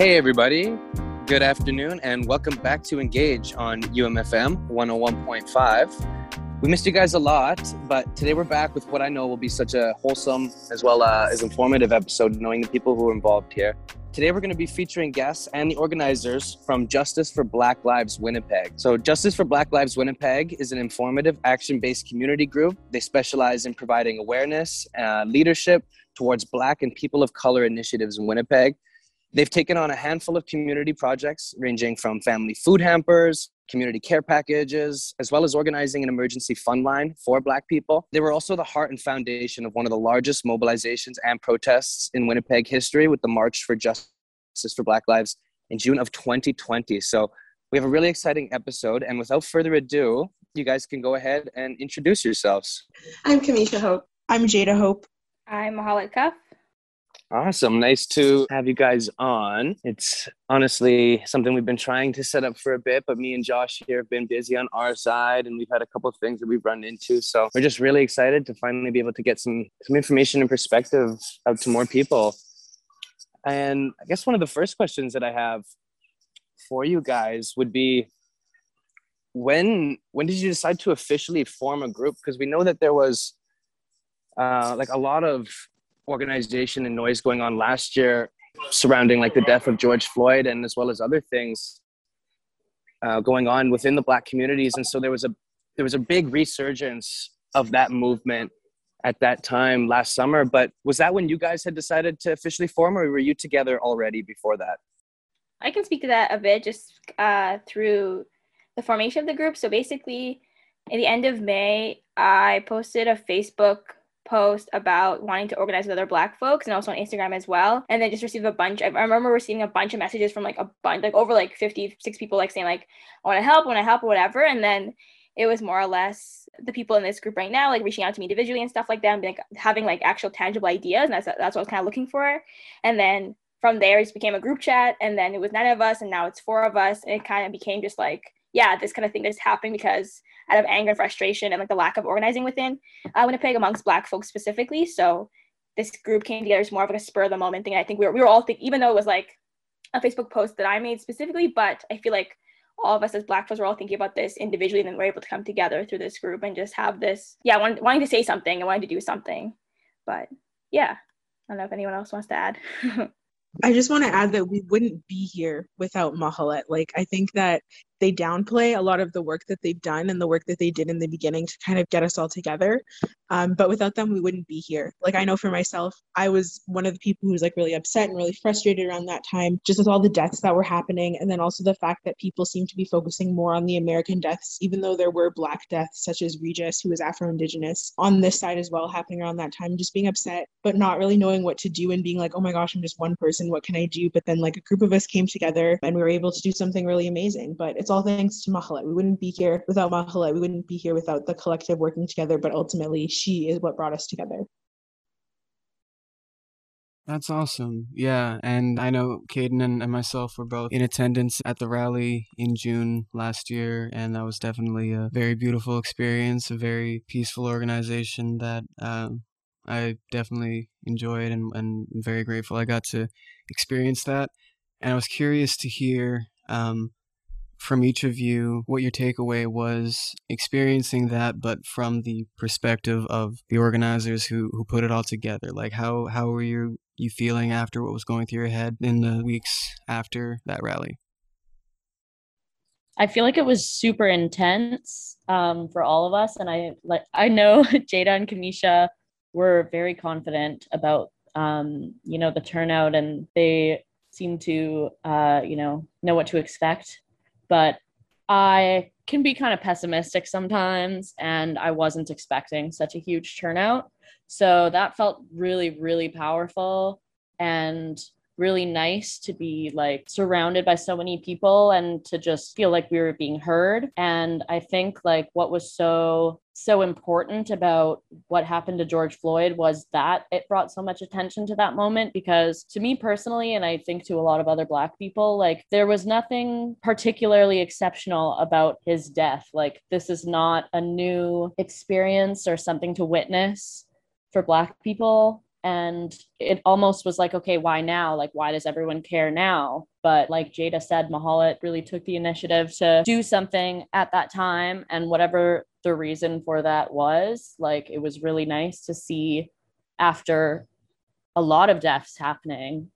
Hey, everybody. Good afternoon, and welcome back to Engage on UMFM 101.5. We missed you guys a lot, but today we're back with what I know will be such a wholesome as well uh, as informative episode, knowing the people who are involved here. Today, we're going to be featuring guests and the organizers from Justice for Black Lives Winnipeg. So, Justice for Black Lives Winnipeg is an informative, action based community group. They specialize in providing awareness, uh, leadership towards Black and people of color initiatives in Winnipeg. They've taken on a handful of community projects ranging from family food hampers, community care packages, as well as organizing an emergency fund line for Black people. They were also the heart and foundation of one of the largest mobilizations and protests in Winnipeg history with the March for Justice for Black Lives in June of 2020. So we have a really exciting episode. And without further ado, you guys can go ahead and introduce yourselves. I'm Kameshia Hope. I'm Jayda Hope. I'm Mahlet Cuff. Awesome. Nice to have you guys on. It's honestly something we've been trying to set up for a bit, but me and Josh here have been busy on our side and we've had a couple of things that we've run into. So we're just really excited to finally be able to get some some information and perspective out to more people. And I guess one of the first questions that I have for you guys would be when when did you decide to officially form a group? Because we know that there was uh, like a lot of organization and noise going on last year surrounding like the death of George Floyd and as well as other things uh, going on within the black communities. And so there was a there was a big resurgence of that movement at that time last summer. But was that when you guys had decided to officially form or were you together already before that? I can speak to that a bit just uh, through the formation of the group. So basically at the end of may i posted a facebook post about wanting to organize with other black folks and also on Instagram as well. And then just received a bunch. I remember receiving a bunch of messages from like a bunch, like over like 56 people like saying like, I want to help, I want to help whatever. And then it was more or less the people in this group right now, like reaching out to me individually and stuff like that and like having like actual tangible ideas. And that's, that's what I was kind of looking for. And then from there, it just became a group chat. And then it was nine of us and now it's four of us. And it kind of became just like, yeah, this kind of thing that's happening because out of anger and frustration and like the lack of organizing within uh, Winnipeg amongst Black folks specifically. So this group came together as more of like a spur of the moment thing. I think we were, we were all think even though it was like a Facebook post that I made specifically, but I feel like all of us as Black folks were all thinking about this individually, and then we're able to come together through this group and just have this, yeah, wanting, wanting to say something and wanting to do something. But yeah, I don't know if anyone else wants to add. I just want to add that we wouldn't be here without Mahlet. Like, I think that they downplay a lot of the work that they've done and the work that they did in the beginning to kind of get us all together. Um, but without them, we wouldn't be here. Like I know for myself, I was one of the people who was like really upset and really frustrated around that time, just with all the deaths that were happening, and then also the fact that people seem to be focusing more on the American deaths, even though there were Black deaths such as Regis, who was Afro-Indigenous, on this side as well, happening around that time. Just being upset, but not really knowing what to do and being like, oh my gosh, I'm just one person. What can I do? But then like a group of us came together and we were able to do something really amazing. But it's all thanks to Mahlet. We wouldn't be here without Mahlet. We wouldn't be here without the collective working together. But ultimately, she is what brought us together. That's awesome. Yeah. And I know Caden and, and myself were both in attendance at the rally in June last year. And that was definitely a very beautiful experience, a very peaceful organization that um, I definitely enjoyed and, and I'm very grateful I got to experience that. And I was curious to hear um, from each of you what your takeaway was experiencing that but from the perspective of the organizers who who put it all together? Like how how were you you feeling after what was going through your head in the weeks after that rally? I feel like it was super intense um, for all of us, and I like I know Jayda and Kameshia were very confident about um, you know the turnout, and they seem to uh, you know know what to expect but I can be kind of pessimistic sometimes, and I wasn't expecting such a huge turnout. So that felt really, really powerful and really nice to be like surrounded by so many people and to just feel like we were being heard. And I think like what was so so important about what happened to George Floyd was that it brought so much attention to that moment because to me personally and I think to a lot of other black people like there was nothing particularly exceptional about his death like this is not a new experience or something to witness for black people and it almost was like okay why now? Like why does everyone care now? But like jayda said mahlet really took the initiative to do something at that time. And whatever the reason for that was like it was really nice to see after a lot of deaths happening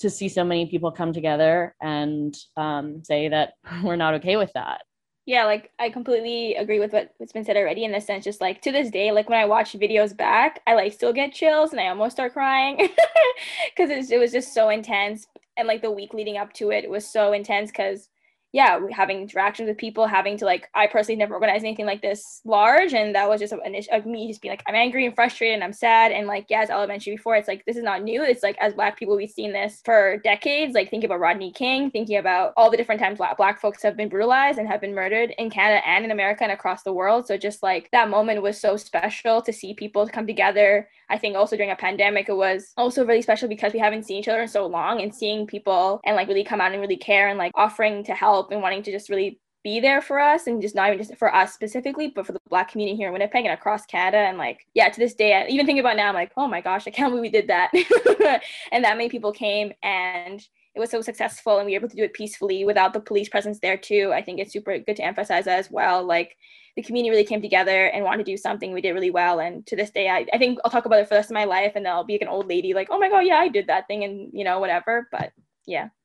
to see so many people come together and um, say that we're not okay with that yeah, like I completely agree with what, what's been said already in the sense just like to this day, like when I watch videos back, I like still get chills and I almost start crying because it was just so intense. And like the week leading up to it, it was so intense because yeah, having interactions with people, having to like, I personally never organized anything like this large. And that was just an issue of me just being like, I'm angry and frustrated and I'm sad. And like, yeah, as Ella mentioned before, it's like, this is not new. It's like, as Black people, we've seen this for decades. Like, thinking about Rodney King, thinking about all the different times Black, Black folks have been brutalized and have been murdered in Canada and in America and across the world. So just like that moment was so special to see people come together. I think also during a pandemic, it was also really special because we haven't seen each other in so long and seeing people and like really come out and really care and like offering to help and wanting to just really be there for us and just not even just for us specifically, but for the black community here in Winnipeg and across Canada. And like, yeah, to this day, I even think about now, I'm like, oh my gosh, I can't believe we did that. and that many people came and it was so successful and we were able to do it peacefully without the police presence there too. I think it's super good to emphasize that as well. Like the community really came together and wanted to do something. We did really well. And to this day, I, I think I'll talk about it for the rest of my life and I'll be like an old lady, like, oh my God, yeah, I did that thing and you know, whatever. But yeah.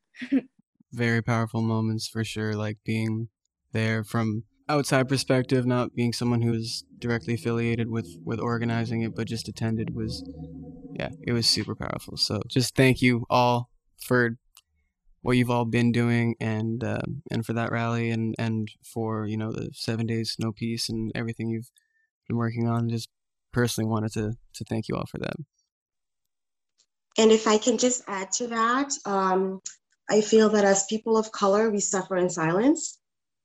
very powerful moments for sure like being there from outside perspective not being someone who was directly affiliated with with organizing it but just attended was yeah it was super powerful so just thank you all for what you've all been doing and uh, and for that rally and and for you know the seven days no peace and everything you've been working on just personally wanted to to thank you all for that and if i can just add to that um, I feel that as people of color, we suffer in silence.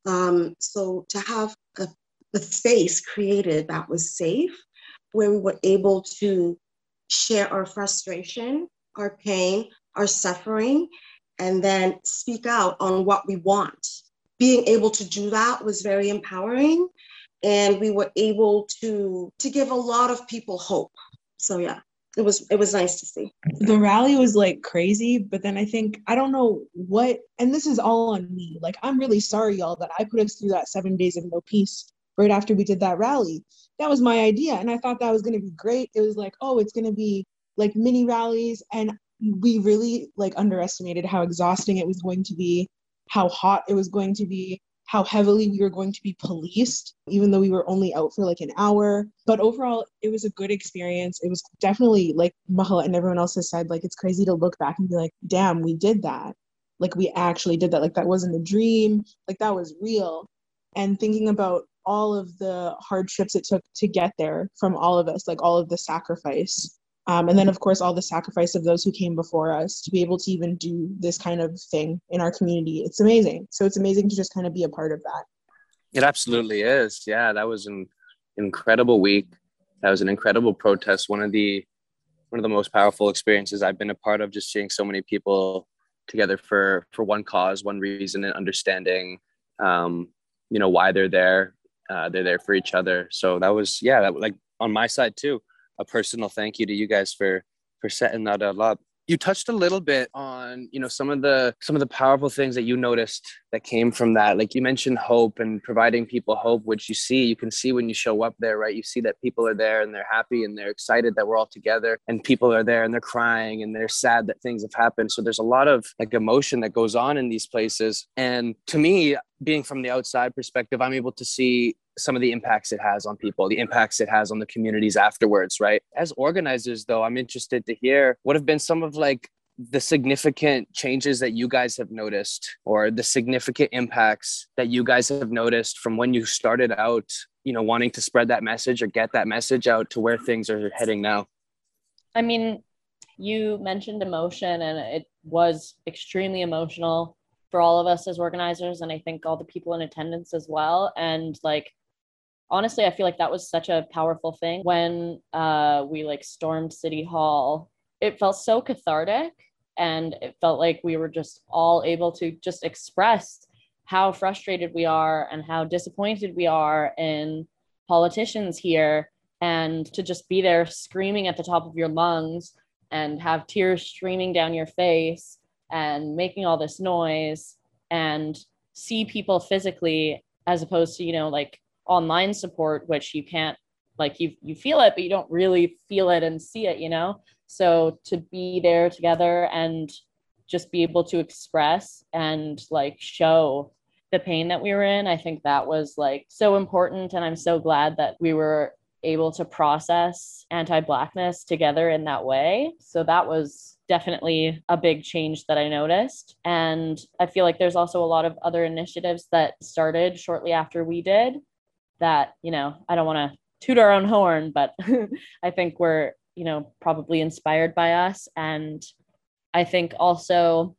Um, so to have a, a space created that was safe, where we were able to share our frustration, our pain, our suffering, and then speak out on what we want. Being able to do that was very empowering, and we were able to to give a lot of people hope. So yeah it was it was nice to see. The rally was like crazy, but then I think I don't know what and this is all on me. Like I'm really sorry y'all that I put us through that 7 days of no peace right after we did that rally. That was my idea and I thought that was going to be great. It was like, "Oh, it's going to be like mini rallies and we really like underestimated how exhausting it was going to be, how hot it was going to be, how heavily we were going to be policed, even though we were only out for like an hour. But overall, it was a good experience. It was definitely like Mahlet and everyone else has said, like it's crazy to look back and be like, damn, we did that. Like we actually did that. Like that wasn't a dream. Like that was real. And thinking about all of the hardships it took to get there from all of us, like all of the sacrifice um, and then, of course, all the sacrifice of those who came before us to be able to even do this kind of thing in our community. It's amazing. So it's amazing to just kind of be a part of that. It absolutely is. Yeah, that was an incredible week. That was an incredible protest. One of the one of the most powerful experiences I've been a part of. Just seeing so many people together for for one cause, one reason, and understanding, um, you know, why they're there. Uh, they're there for each other. So that was yeah, that like on my side too a personal thank you to you guys for for setting that up. You touched a little bit on you know some of the some of the powerful things that you noticed that came from that. Like you mentioned hope and providing people hope which you see you can see when you show up there right? You see that people are there and they're happy and they're excited that we're all together and people are there and they're crying and they're sad that things have happened. So there's a lot of like emotion that goes on in these places. And to me being from the outside perspective i'm able to see some of the impacts it has on people, the impacts it has on the communities afterwards, right? As organizers, though, I'm interested to hear what have been some of like the significant changes that you guys have noticed or the significant impacts that you guys have noticed from when you started out, you know, wanting to spread that message or get that message out to where things are heading now? I mean, you mentioned emotion and it was extremely emotional for all of us as organizers and I think all the people in attendance as well and like honestly, I feel like that was such a powerful thing when uh, we like stormed City Hall. It felt so cathartic, and it felt like we were just all able to just express how frustrated we are and how disappointed we are in politicians here and to just be there screaming at the top of your lungs and have tears streaming down your face and making all this noise and see people physically as opposed to you know like online support which you can't like you you feel it but you don't really feel it and see it you know? So to be there together and just be able to express and like show the pain that we were in i think that was like so important. And i'm so glad that we were able to process anti-blackness together in that way. So that was definitely a big change that i noticed. And i feel like there's also a lot of other initiatives that started shortly after we did that you know i don't want to toot our own horn but i think we're you know probably inspired by us. And i think also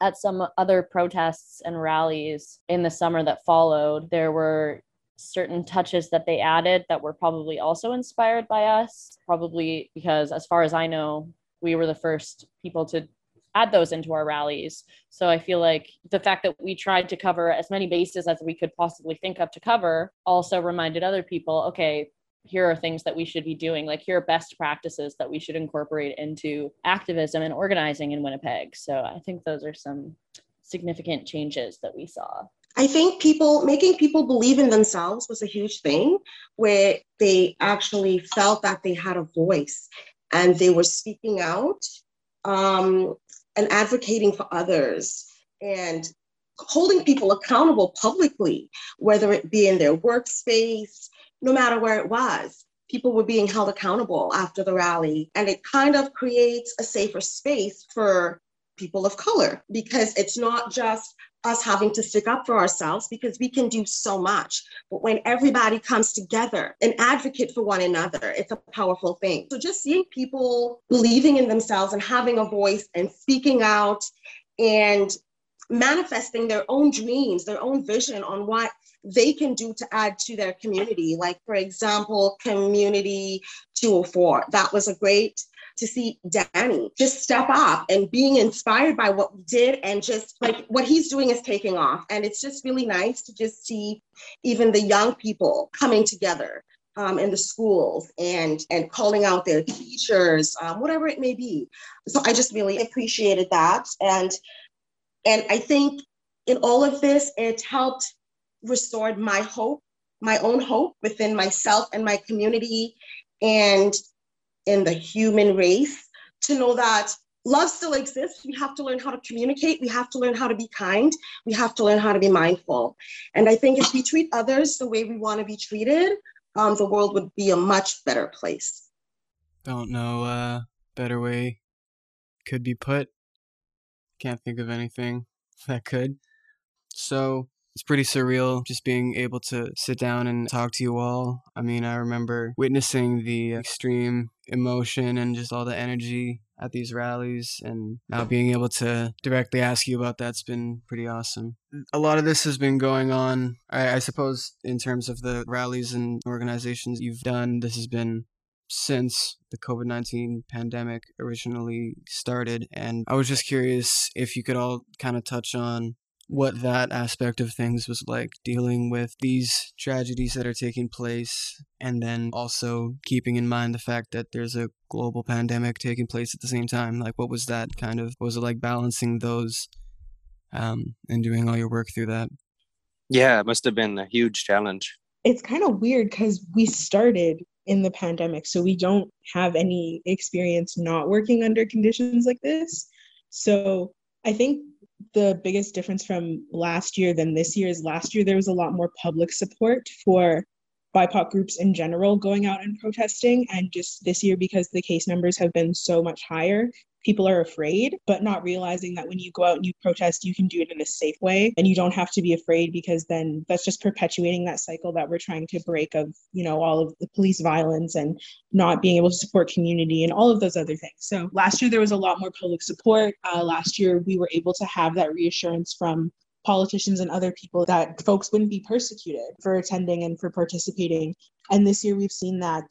at some other protests and rallies in the summer that followed there were certain touches that they added that were probably also inspired by us probably because as far as i know we were the first people to add those into our rallies. So i feel like the fact that we tried to cover as many bases as we could possibly think of to cover also reminded other people okay here are things that we should be doing. Like here are best practices that we should incorporate into activism and organizing in winnipeg. So i think those are some significant changes that we saw. I think people making people believe in themselves was a huge thing where they actually felt that they had a voice and they were speaking out um, and advocating for others and holding people accountable publicly, whether it be in their workspace, no matter where it was. People were being held accountable after the rally. And it kind of creates a safer space for people of color because it's not just us having to stick up for ourselves because we can do so much. But when everybody comes together and advocate for one another, it's a powerful thing. So just seeing people believing in themselves and having a voice and speaking out and manifesting their own dreams, their own vision on what they can do to add to their community. Like, for example, Community 204. That was a great to see Danny just step up and being inspired by what we did and just like what he's doing is taking off. And it's just really nice to just see even the young people coming together um, in the schools and and calling out their teachers, um, whatever it may be. So I just really appreciated that. And and I think in all of this, it helped restored my hope, my own hope within myself and my community. And in the human race to know that love still exists. We have to learn how to communicate. We have to learn how to be kind. We have to learn how to be mindful. And I think if we treat others the way we want to be treated, um, the world would be a much better place. Don't know uh better way could be put. Can't think of anything that could. So it's pretty surreal just being able to sit down and talk to you all. I mean, I remember witnessing the extreme emotion and just all the energy at these rallies and now being able to directly ask you about that's been pretty awesome a lot of this has been going on I, I, suppose in terms of the rallies and organizations you've done this has been since the covid-19 pandemic originally started and i was just curious if you could all kind of touch on what that aspect of things was like dealing with these tragedies that are taking place and then also keeping in mind the fact that there's a global pandemic taking place at the same time like what was that kind of was it like balancing those um, and doing all your work through that? Yeah it must have been a huge challenge. It's kind of weird because we started in the pandemic so we don't have any experience not working under conditions like this. So i think the biggest difference from last year than this year is last year there was a lot more public support for BIPOC groups in general going out and protesting. And just this year, because the case numbers have been so much higher, people are afraid, but not realizing that when you go out and you protest, you can do it in a safe way and you don't have to be afraid because then that's just perpetuating that cycle that we're trying to break of, you know, all of the police violence and not being able to support community and all of those other things. So last year, there was a lot more public support. Uh, last year, we were able to have that reassurance from politicians and other people that folks wouldn't be persecuted for attending and for participating and this year we've seen that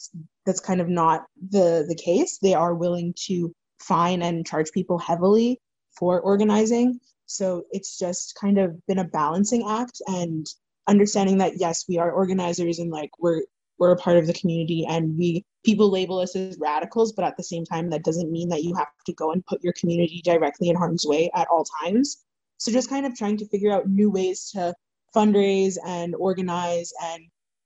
that's kind of not the the case they are willing to fine and charge people heavily for organizing. So it's just kind of been a balancing act and understanding that yes, we are organizers and like we're we're a part of the community and we people label us as radicals, but at the same time, that doesn't mean that you have to go and put your community directly in harm's way at all times. So just kind of trying to figure out new ways to fundraise and organize and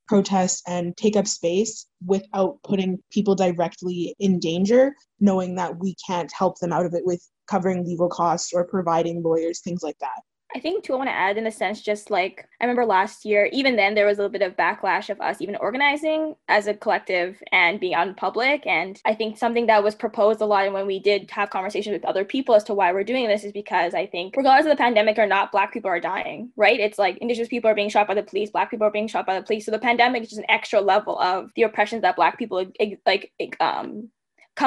protest and take up space without putting people directly in danger, knowing that we can't help them out of it with covering legal costs or providing lawyers, things like that. I think too, I want to add in a sense, just like I remember last year, even then there was a little bit of backlash of us even organizing as a collective and being out in public. And I think something that was proposed a lot and when we did have conversations with other people as to why we're doing this is because I think regardless of the pandemic or not, black people are dying, right? It's like indigenous people are being shot by the police, black people are being shot by the police. So the pandemic is just an extra level of the oppressions that black people like um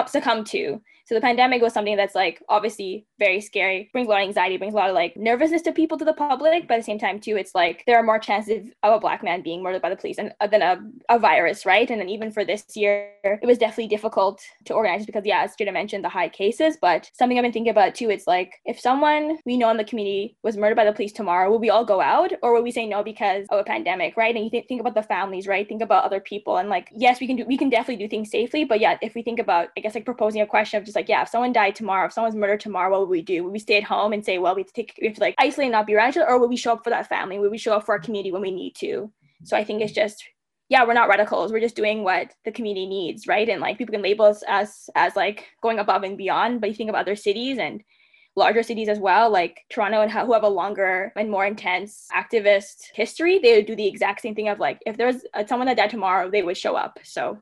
succumb to so the pandemic was something that's like obviously very scary, brings a lot of anxiety, brings a lot of like nervousness to people, to the public. But at the same time, too, it's like there are more chances of a black man being murdered by the police and, uh, than a, a virus, right? And then even for this year, it was definitely difficult to organize because, yeah, as Jayda mentioned, the high cases. But something I've been thinking about too, it's like if someone we know in the community was murdered by the police tomorrow, will we all go out or will we say no because of a pandemic, right? And you th- think about the families, right? Think about other people. And like, yes, we can do, we can definitely do things safely. But yeah, if we think about, I guess, like proposing a question of just like, yeah, if someone died tomorrow, if someone's murdered tomorrow, what would we do? Would we stay at home and say, well, we have to take, we have to like isolate and not be around each other, or would we show up for that family? Would we show up for our community when we need to? So I think it's just, yeah, we're not radicals. We're just doing what the community needs, right? And like people can label us as as like going above and beyond, but you think of other cities and larger cities as well, like Toronto and who have a longer and more intense activist history, they would do the exact same thing of like if there's someone that died tomorrow, they would show up. So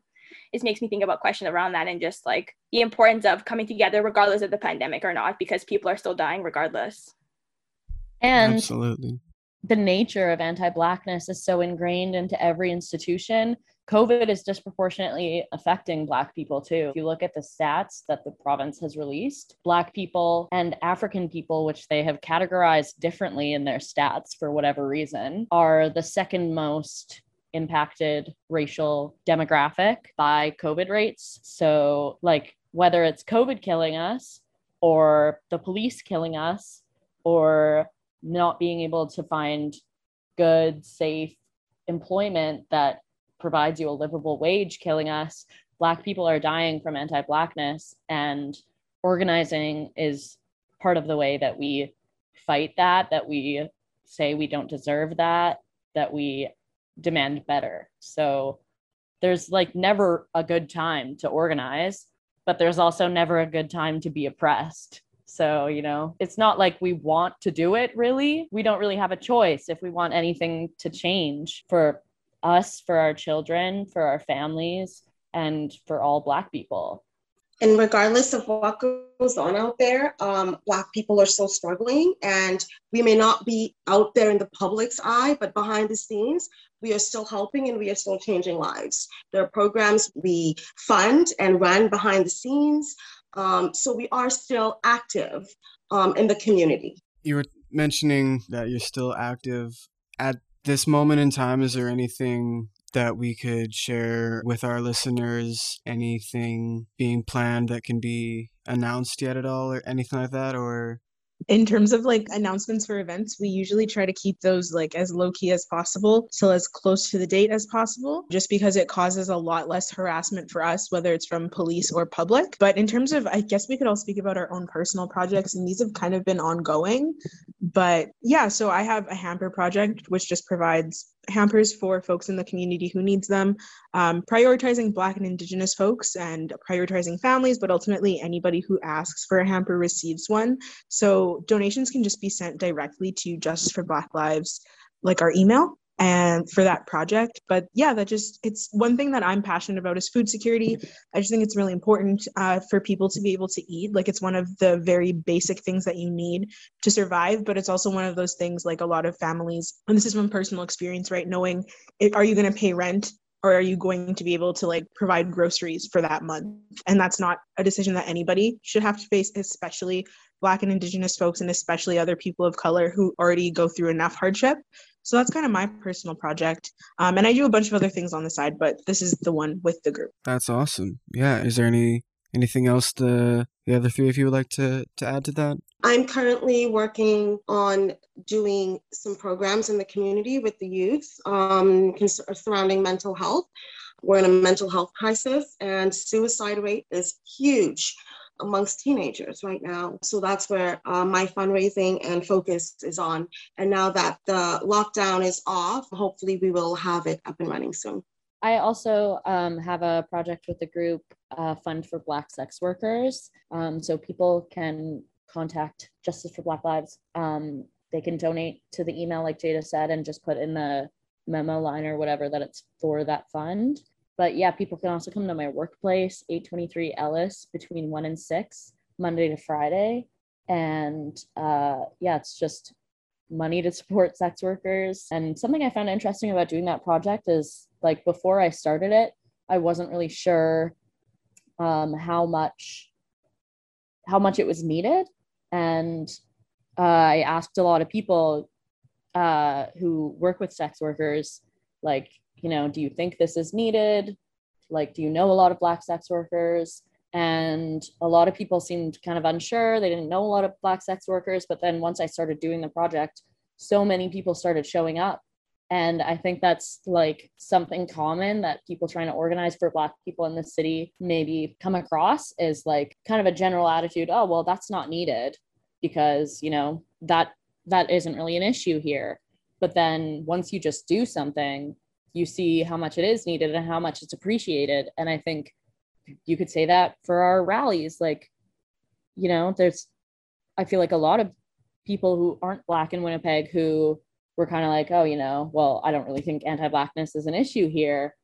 it makes me think about questions around that and just like the importance of coming together regardless of the pandemic or not because people are still dying regardless. And absolutely. the nature of anti-blackness is so ingrained into every institution. Covid is disproportionately affecting black people too. If you look at the stats that the province has released black people and african people which they have categorized differently in their stats for whatever reason are the second most impacted racial demographic by COVID rates. So, like, whether it's COVID killing us or the police killing us or not being able to find good, safe employment that provides you a livable wage killing us, Black people are dying from anti Blackness. And organizing is part of the way that we fight that, that we say we don't deserve that, that we demand better. So there's like never a good time to organize, but there's also never a good time to be oppressed. So, you know, it's not like we want to do it really. We don't really have a choice if we want anything to change for us, for our children, for our families, and for all Black people. And regardless of what goes on out there, um, Black people are still struggling, and we may not be out there in the public's eye, but behind the scenes, we are still helping and we are still changing lives. There are programs we fund and run behind the scenes. Um, so we are still active um, in the community. You were mentioning that you're still active. At this moment in time, is there anything that we could share with our listeners? Anything being planned that can be announced yet at all, or anything like that? Or in terms of like announcements for events, we usually try to keep those like as low key as possible, till as close to the date as possible, just because it causes a lot less harassment for us, whether it's from police or public. But in terms of, I guess we could all speak about our own personal projects, and these have kind of been ongoing. But yeah, so I have a hamper project, which just provides hampers for folks in the community who needs them, um, prioritizing Black and Indigenous folks and prioritizing families, but ultimately anybody who asks for a hamper receives one. So donations can just be sent directly to Justice for Black Lives, like our email and for that project. But yeah that just it's one thing that i'm passionate about is food security. I just think it's really important uh, for people to be able to eat. Like it's one of the very basic things that you need to survive but it's also one of those things like a lot of families and this is from personal experience right? Knowing it, are you going to pay rent or are you going to be able to like provide groceries for that month? And that's not a decision that anybody should have to face especially black and indigenous folks and especially other people of color who already go through enough hardship so that's kind of my personal project. Um, and I do a bunch of other things on the side, but this is the one with the group. That's awesome. Yeah. Is there any anything else the the other three of you would like to to add to that? I'm currently working on doing some programs in the community with the youth um, surrounding mental health. We're in a mental health crisis, and suicide rate is huge amongst teenagers right now. So that's where uh, my fundraising and focus is on. And now that the lockdown is off, hopefully we will have it up and running soon. I also um, have a project with the group uh, Fund for Black Sex Workers. Um, so people can contact Justice for Black Lives. Um, they can donate to the email, like Jayda said, and just put in the memo line or whatever that it's for that fund. But yeah, people can also come to my workplace, 823 Ellis, between 1 and 6, Monday to Friday. And uh, yeah, it's just money to support sex workers. And something I found interesting about doing that project is like before I started it, I wasn't really sure um, how much how much it was needed, and uh, I asked a lot of people uh, who work with sex workers, like you know, do you think this is needed? Like, do you know a lot of Black sex workers? And a lot of people seemed kind of unsure. They didn't know a lot of Black sex workers. But then once I started doing the project, so many people started showing up and I think that's like something common that people trying to organize for Black people in the city maybe come across is like kind of a general attitude oh, well, that's not needed because, you know, that that isn't really an issue here. But then once you just do something, you see how much it is needed and how much it's appreciated. And I think you could say that for our rallies. Like, you know, there's, I feel like a lot of people who aren't Black in Winnipeg who we're kind of like, oh, you know, well, I don't really think anti Blackness is an issue here.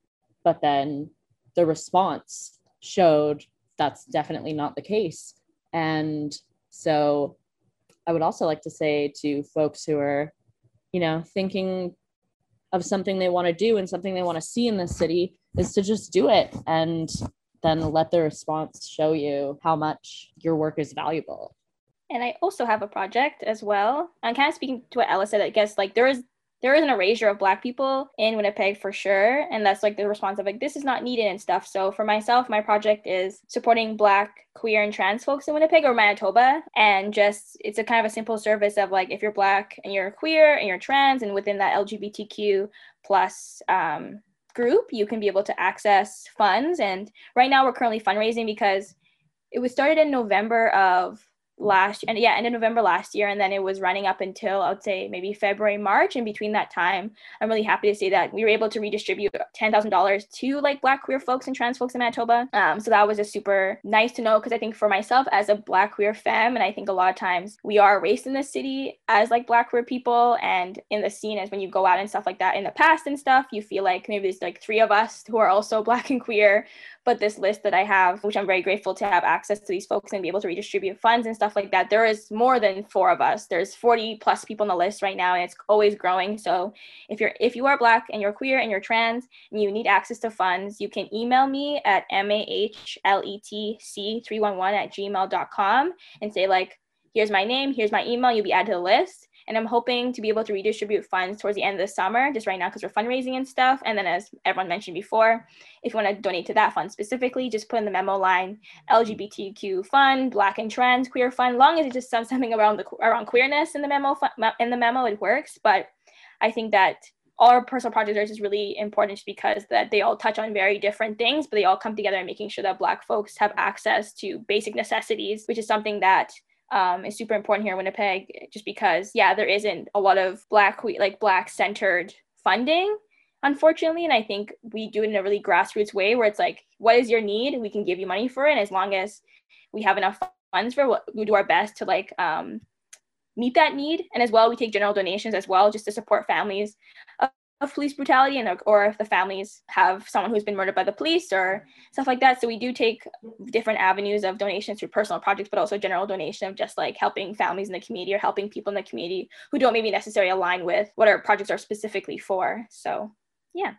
But then the response showed that's definitely not the case. And so I would also like to say to folks who are, you know, thinking of something they want to do and something they want to see in the city is to just do it and then let the response show you how much your work is valuable. And I also have a project as well. I'm kind of speaking to what Ella said. I guess like there is there is an erasure of black people in Winnipeg for sure. And that's like the response of like this is not needed and stuff. So for myself, my project is supporting black, queer, and trans folks in Winnipeg or Manitoba. And just it's a kind of a simple service of like if you're black and you're queer and you're trans and within that LGBTQ plus um, group, you can be able to access funds. And right now we're currently fundraising because it was started in November of last and yeah end of november last year and then it was running up until i would say maybe february march and between that time i'm really happy to say that we were able to redistribute $10000 to like black queer folks and trans folks in manitoba. Um, so that was just super nice to know because i think for myself as a black queer femme and i think a lot of times we are raised in the city as like black queer people and in the scene as when you go out and stuff like that in the past and stuff you feel like maybe there's like three of us who are also black and queer but this list that I have, which I'm very grateful to have access to these folks and be able to redistribute funds and stuff like that, there is more than four of us. There's 40 plus people on the list right now, and it's always growing. So if you're if you are black and you're queer and you're trans and you need access to funds, you can email me at mahletc311 at gmail.com and say like, here's my name, here's my email, you'll be added to the list and I'm hoping to be able to redistribute funds towards the end of the summer, just right now because we're fundraising and stuff. And then, as everyone mentioned before, if you want to donate to that fund specifically, just put in the memo line LGBTQ fund, Black and Trans Queer fund. Long as it just says something around the around queerness in the memo in the memo, it works. But I think that all our personal projects are just really important because that they all touch on very different things, but they all come together in making sure that Black folks have access to basic necessities, which is something that um, is super important here in Winnipeg, just because yeah, there isn't a lot of black like black centered funding, unfortunately, and I think we do it in a really grassroots way where it's like, what is your need? We can give you money for it, and as long as we have enough funds for what we do our best to like um, meet that need, and as well we take general donations as well just to support families police brutality and or if the families have someone who's been murdered by the police or stuff like that. So we do take different avenues of donations through personal projects but also general donation of just like helping families in the community or helping people in the community who don't maybe necessarily align with what our projects are specifically for. So yeah.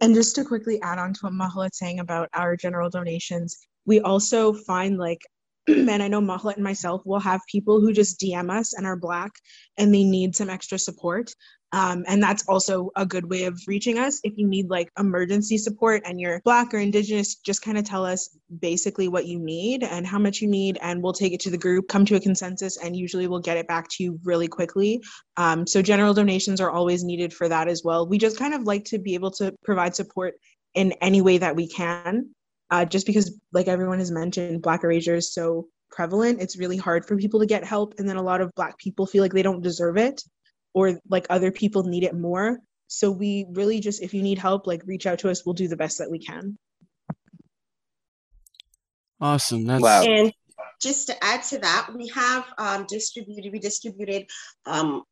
And just to quickly add on to what Mahlet's saying about our general donations we also find like and I know Mahalet and myself will have people who just DM us and are Black and they need some extra support. Um, and that's also a good way of reaching us. If you need like emergency support and you're Black or Indigenous, just kind of tell us basically what you need and how much you need, and we'll take it to the group, come to a consensus, and usually we'll get it back to you really quickly. Um, so, general donations are always needed for that as well. We just kind of like to be able to provide support in any way that we can. Uh, just because, like everyone has mentioned, Black erasure is so prevalent, it's really hard for people to get help. And then a lot of Black people feel like they don't deserve it or like other people need it more. So we really just, if you need help, like reach out to us. We'll do the best that we can. Awesome. That's Wow. And just to add to that, we have um, distributed, we distributed um,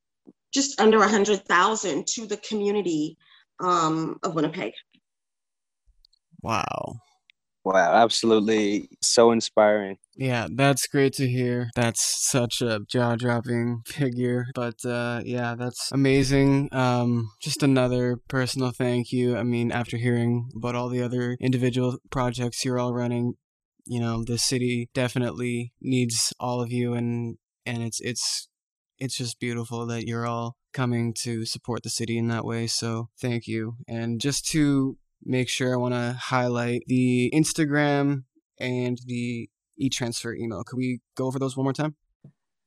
just under a hundred thousand to the community um, of Winnipeg. wow. Wow, absolutely so inspiring. Yeah, that's great to hear. That's such a jaw-dropping figure. But uh, yeah, that's amazing. Um, just another personal thank you. I mean, after hearing about all the other individual projects you're all running, you know, the city definitely needs all of you, and and it's it's it's just beautiful that you're all coming to support the city in that way. So thank you. And just to make sure, I want to highlight the Instagram and the e-transfer email. Could we go over those one more time?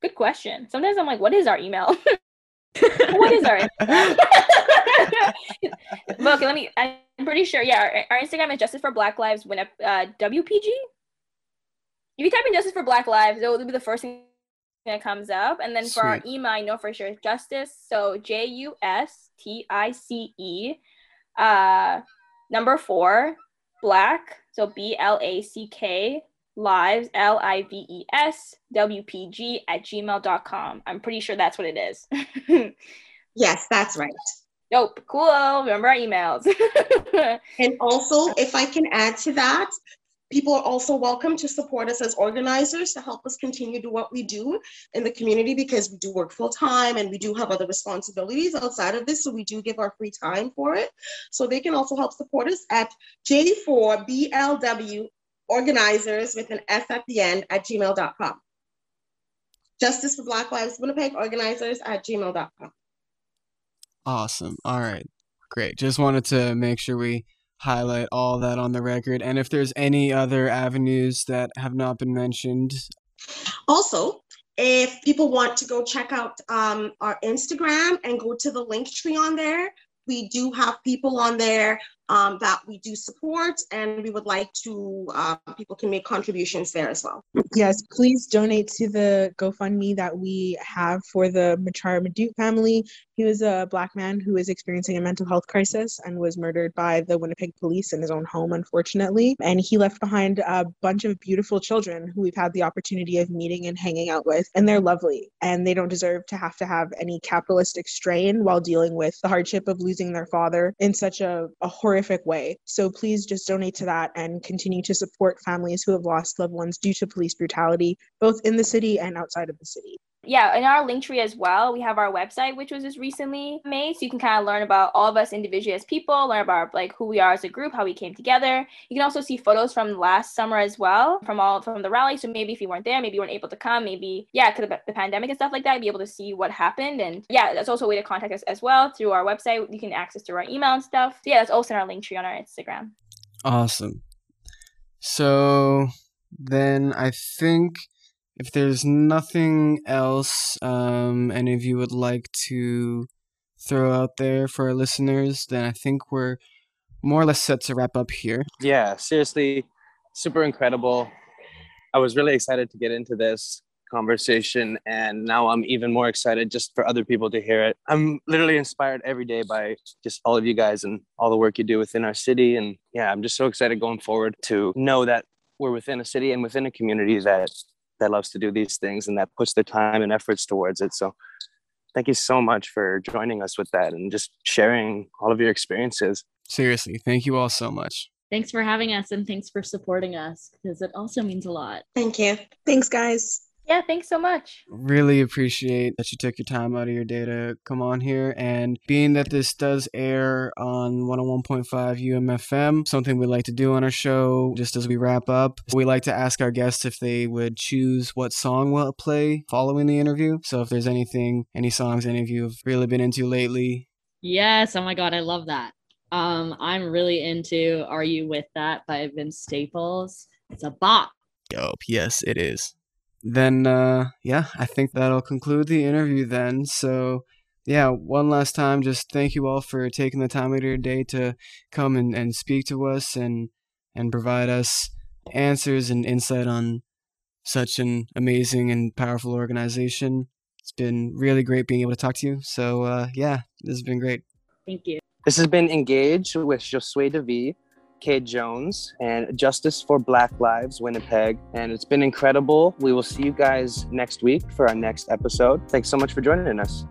Good question. Sometimes I'm like, what is our email? what is our? Okay, let me. I'm pretty sure. Yeah, our, our Instagram is Justice for Black Lives. When uh, WPG. If you type in Justice for Black Lives, it will be the first thing that comes up. And then for our email, I know for sure Justice. So J U S T I C E, uh, number four, Black. So B L A C K lives L I V E S W P G at gmail.com. I'm pretty sure that's what it is. Yes, that's right. Nope, Cool. Remember our emails. And also, if I can add to that, people are also welcome to support us as organizers to help us continue to do what we do in the community because we do work full time and we do have other responsibilities outside of this. So we do give our free time for it. So they can also help support us at J4BLW organizers with an S at the end at gmail.com. Justice for Black Lives Winnipeg organizers at gmail.com. Awesome. All right. Great. Just wanted to make sure we highlight all that on the record. And if there's any other avenues that have not been mentioned, Also, if people want to go check out um, our Instagram and go to the link tree on there, we do have people on there um, that we do support, and we would like to, uh, people can make contributions there as well. Yes, please donate to the GoFundMe that we have for the Machuar Madut family. He was a black man who was experiencing a mental health crisis and was murdered by the Winnipeg police in his own home, unfortunately. And he left behind a bunch of beautiful children who we've had the opportunity of meeting and hanging out with. And they're lovely, and they don't deserve to have to have any capitalistic strain while dealing with the hardship of losing their father in such a, a horrific way. So please just donate to that and continue to support families who have lost loved ones due to police brutality, both in the city and outside of the city. Yeah, in our link tree as well, we have our website, which was just recently made. So you can kind of learn about all of us individually as people, learn about like who we are as a group, how we came together. You can also see photos from last summer as well, from all from the rally. So maybe if you weren't there, maybe you weren't able to come, maybe yeah, because of the pandemic and stuff like that, be able to see what happened. And yeah, that's also a way to contact us as well through our website. You can access through our email and stuff. So yeah, that's also in our link tree on our Instagram. awesome. So then I think if there's nothing else um, any of you would like to throw out there for our listeners, then I think we're more or less set to wrap up here. Yeah, seriously, super incredible. I was really excited to get into this conversation, and now I'm even more excited just for other people to hear it. I'm literally inspired every day by just all of you guys and all the work you do within our city. And yeah, I'm just so excited going forward to know that we're within a city and within a community that that loves to do these things and that puts their time and efforts towards it. So thank you so much for joining us with that and just sharing all of your experiences. Seriously, thank you all so much. Thanks for having us and thanks for supporting us because it also means a lot. Thank you. Thanks, guys. Yeah, thanks so much. Really appreciate that you took your time out of your day to come on here. And being that this does air on 101.5 UMFM, something we like to do on our show just as we wrap up, we like to ask our guests if they would choose what song we'll play following the interview. So if there's anything, any songs any of you have really been into lately, Yes, oh my god, I love that. Um, I'm really into Are You With That by Vince Staples. It's a bop. Dope. Yes, it is. Then, uh, yeah, I think that'll conclude the interview then. So yeah, one last time, just thank you all for taking the time out of your day to come and, and speak to us and and provide us answers and insight on such an amazing and powerful organization. It's been really great being able to talk to you. So uh, yeah, this has been great. Thank you. This has been Engage with Josue DeVee, Kate Jones, and Justice for Black Lives Winnipeg. And it's been incredible. We will see you guys next week for our next episode. Thanks so much for joining us.